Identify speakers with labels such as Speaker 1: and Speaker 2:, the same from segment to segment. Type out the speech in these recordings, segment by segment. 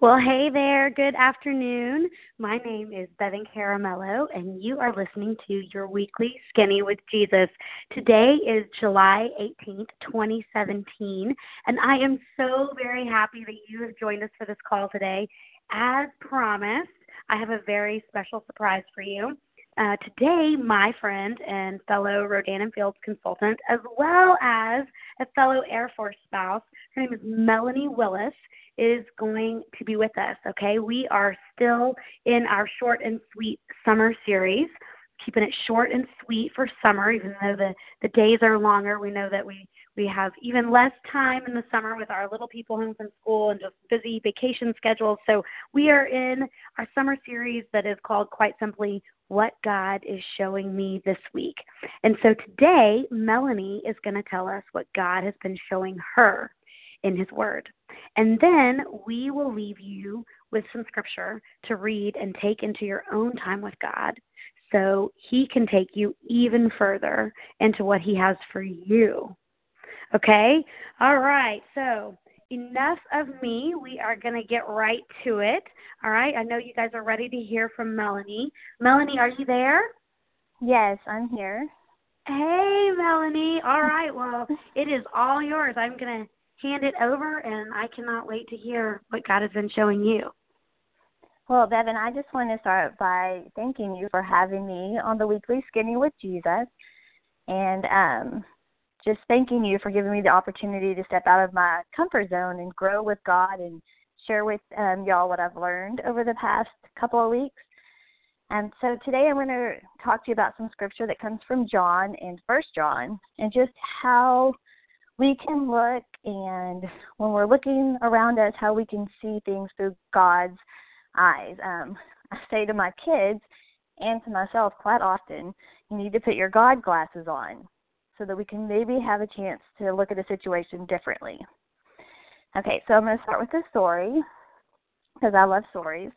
Speaker 1: Well, hey there. Good afternoon. My name is Bevan Caramello, and you are listening to your weekly Skinny with Jesus. Today is July 18th, 2017, and I am so very happy that you have joined us for this call today. As promised, I have a very special surprise for you. Uh, today, my friend and fellow Rodan and Fields consultant, as well as a fellow Air Force spouse, her name is Melanie Willis, is going to be with us. Okay, we are still in our short and sweet summer series, keeping it short and sweet for summer, even though the the days are longer. We know that we we have even less time in the summer with our little people home from school and just busy vacation schedules. So we are in our summer series that is called quite simply what God is showing me this week. And so today, Melanie is going to tell us what God has been showing her in His Word. And then we will leave you with some scripture to read and take into your own time with God so He can take you even further into what He has for you. Okay? All right. So, enough of me. We are going to get right to it. All right. I know you guys are ready to hear from Melanie. Melanie, are you there?
Speaker 2: Yes, I'm here.
Speaker 1: Hey, Melanie. All right. Well, it is all yours. I'm going to hand it over, and I cannot wait to hear what God has been showing you.
Speaker 2: Well, Bevan, I just want to start by thanking you for having me on the weekly Skinny with Jesus, and um, just thanking you for giving me the opportunity to step out of my comfort zone and grow with God and share with um, y'all what I've learned over the past couple of weeks. And so today I'm going to talk to you about some scripture that comes from John and First John, and just how we can look and when we're looking around us, how we can see things through God's eyes. Um, I say to my kids and to myself quite often, you need to put your God glasses on so that we can maybe have a chance to look at a situation differently. Okay, so I'm going to start with a story because I love stories.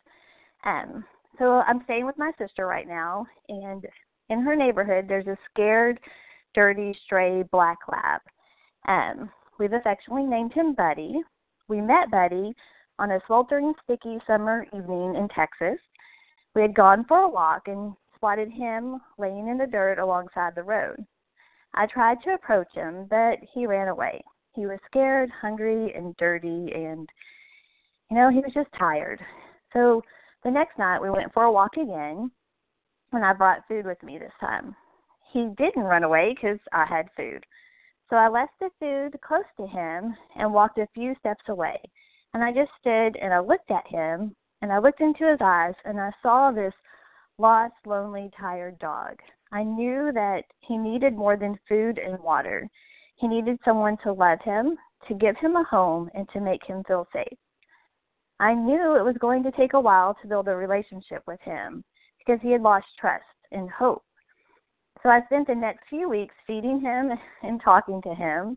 Speaker 2: Um, so I'm staying with my sister right now, and in her neighborhood, there's a scared, dirty, stray black lab. Um, we've affectionately named him Buddy. We met Buddy on a sweltering, sticky summer evening in Texas. We had gone for a walk and spotted him laying in the dirt alongside the road. I tried to approach him, but he ran away. He was scared, hungry, and dirty, and, you know, he was just tired. So the next night we went for a walk again, and I brought food with me this time. He didn't run away because I had food. So I left the food close to him and walked a few steps away. And I just stood and I looked at him and I looked into his eyes and I saw this lost, lonely, tired dog. I knew that he needed more than food and water. He needed someone to love him, to give him a home, and to make him feel safe. I knew it was going to take a while to build a relationship with him because he had lost trust and hope. So I spent the next few weeks feeding him and talking to him.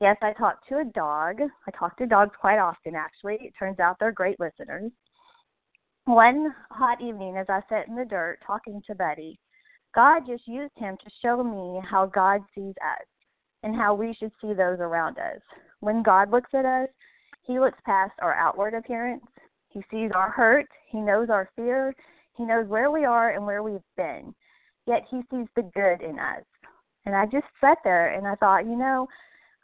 Speaker 2: Yes, I talked to a dog. I talk to dogs quite often, actually. It turns out they're great listeners. One hot evening, as I sat in the dirt talking to Buddy, God just used him to show me how God sees us and how we should see those around us. When God looks at us, he looks past our outward appearance. He sees our hurt. He knows our fear. He knows where we are and where we've been yet he sees the good in us. And I just sat there and I thought, you know,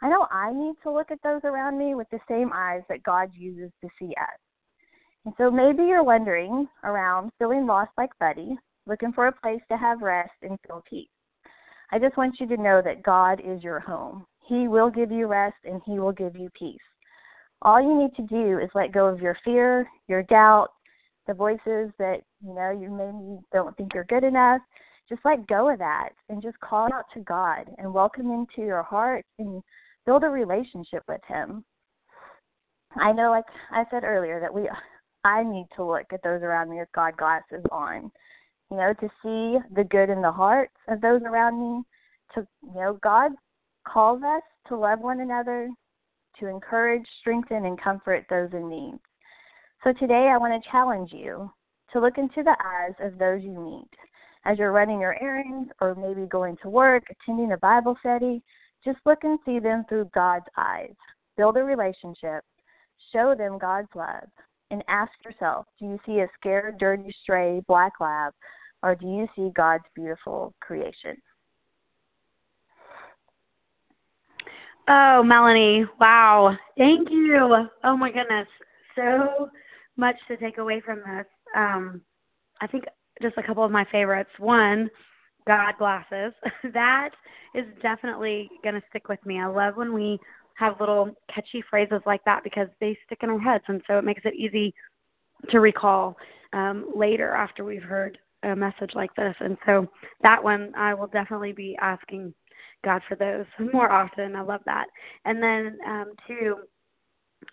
Speaker 2: I know I need to look at those around me with the same eyes that God uses to see us. And so maybe you're wondering around, feeling lost like Buddy, looking for a place to have rest and feel peace. I just want you to know that God is your home. He will give you rest and He will give you peace. All you need to do is let go of your fear, your doubt, the voices that you know you maybe don't think you're good enough, just let go of that and just call out to God and welcome into your heart and build a relationship with him. I know like I said earlier that we I need to look at those around me with God glasses on. You know, to see the good in the hearts of those around me. To you know, God calls us to love one another, to encourage, strengthen, and comfort those in need. So today I want to challenge you to look into the eyes of those you meet as you're running your errands or maybe going to work, attending a Bible study, just look and see them through God's eyes. Build a relationship, show them God's love, and ask yourself do you see a scared, dirty, stray black lab, or do you see God's beautiful creation?
Speaker 1: Oh, Melanie, wow. Thank you. Oh, my goodness. So much to take away from this. Um, I think just a couple of my favorites. One, God glasses. that is definitely going to stick with me. I love when we have little catchy phrases like that because they stick in our heads, and so it makes it easy to recall um, later after we've heard a message like this. And so that one I will definitely be asking God for those more often. I love that. And then um, two,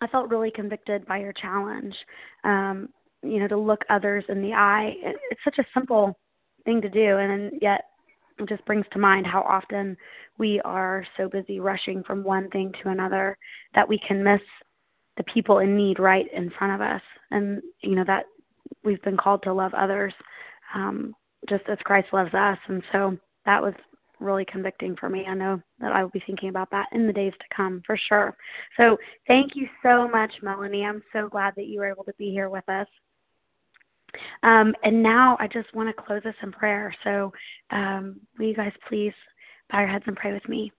Speaker 1: I felt really convicted by your challenge. Um, you know, to look others in the eye. It's such a simple thing to do, and yet it just brings to mind how often we are so busy rushing from one thing to another that we can miss the people in need right in front of us. And you know that we've been called to love others um, just as Christ loves us. And so that was really convicting for me. I know that I will be thinking about that in the days to come for sure. So thank you so much, Melanie. I'm so glad that you were able to be here with us. Um, and now I just want to close us in prayer. So um, will you guys please bow your heads and pray with me?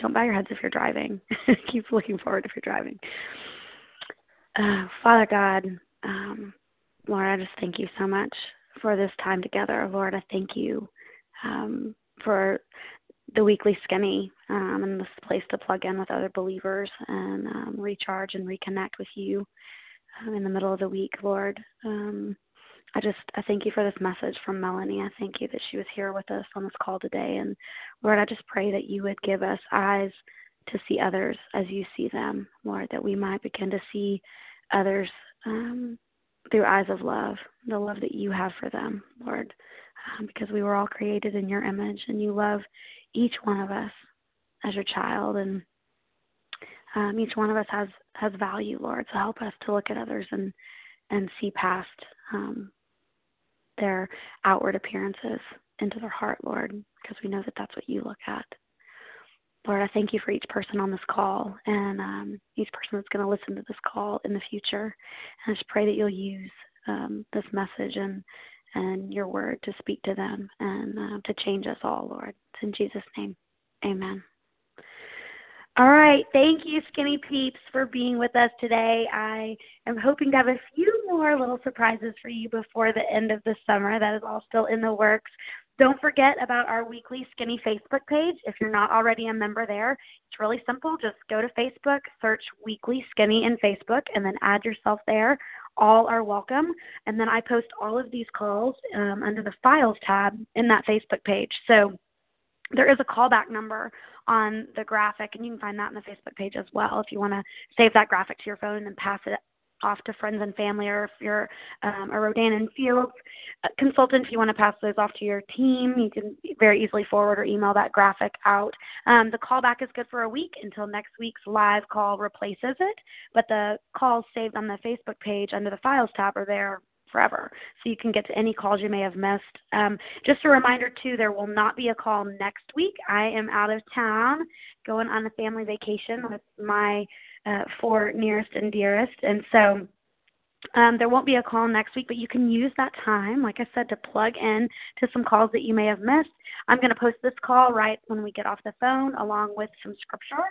Speaker 1: Don't bow your heads if you're driving. Keep looking forward if you're driving. Uh, Father God, um, Lord, I just thank you so much for this time together. Lord, I thank you um, for the weekly skinny um, and this place to plug in with other believers and um, recharge and reconnect with you um, in the middle of the week, Lord. Um, I just I thank you for this message from Melanie. I thank you that she was here with us on this call today, and Lord, I just pray that you would give us eyes to see others as you see them, Lord, that we might begin to see others um, through eyes of love, the love that you have for them, Lord, um, because we were all created in your image and you love each one of us as your child and um, each one of us has has value, Lord. So help us to look at others and and see past um, their outward appearances into their heart, Lord, because we know that that's what you look at. Lord, I thank you for each person on this call and um, each person that's going to listen to this call in the future. And I just pray that you'll use um, this message and and your word to speak to them and uh, to change us all, Lord. It's in Jesus' name. Amen. All right. Thank you, Skinny Peeps, for being with us today. I am hoping to have a few more little surprises for you before the end of the summer. That is all still in the works. Don't forget about our weekly Skinny Facebook page. If you're not already a member there, it's really simple. Just go to Facebook, search Weekly Skinny in Facebook, and then add yourself there. All are welcome. And then I post all of these calls um, under the Files tab in that Facebook page. So there is a callback number on the graphic, and you can find that on the Facebook page as well if you want to save that graphic to your phone and pass it off to friends and family, or if you're um, a Rodan and Fields uh, consultant, if you want to pass those off to your team, you can very easily forward or email that graphic out. Um, the callback is good for a week until next week's live call replaces it, but the calls saved on the Facebook page under the Files tab are there forever. So you can get to any calls you may have missed. Um, just a reminder, too, there will not be a call next week. I am out of town going on a family vacation with my uh, for nearest and dearest. And so um, there won't be a call next week, but you can use that time, like I said, to plug in to some calls that you may have missed. I'm going to post this call right when we get off the phone, along with some scripture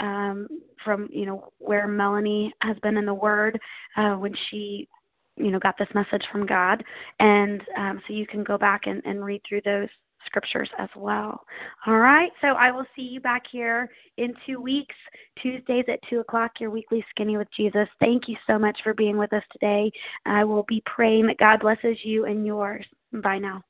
Speaker 1: um, from you know where Melanie has been in the Word uh, when she you know got this message from God, and um, so you can go back and, and read through those scriptures as well. All right, so I will see you back here in two weeks, Tuesdays at 2 o'clock, your weekly Skinny with Jesus. Thank you so much for being with us today. I will be praying that God blesses you and yours. Bye now.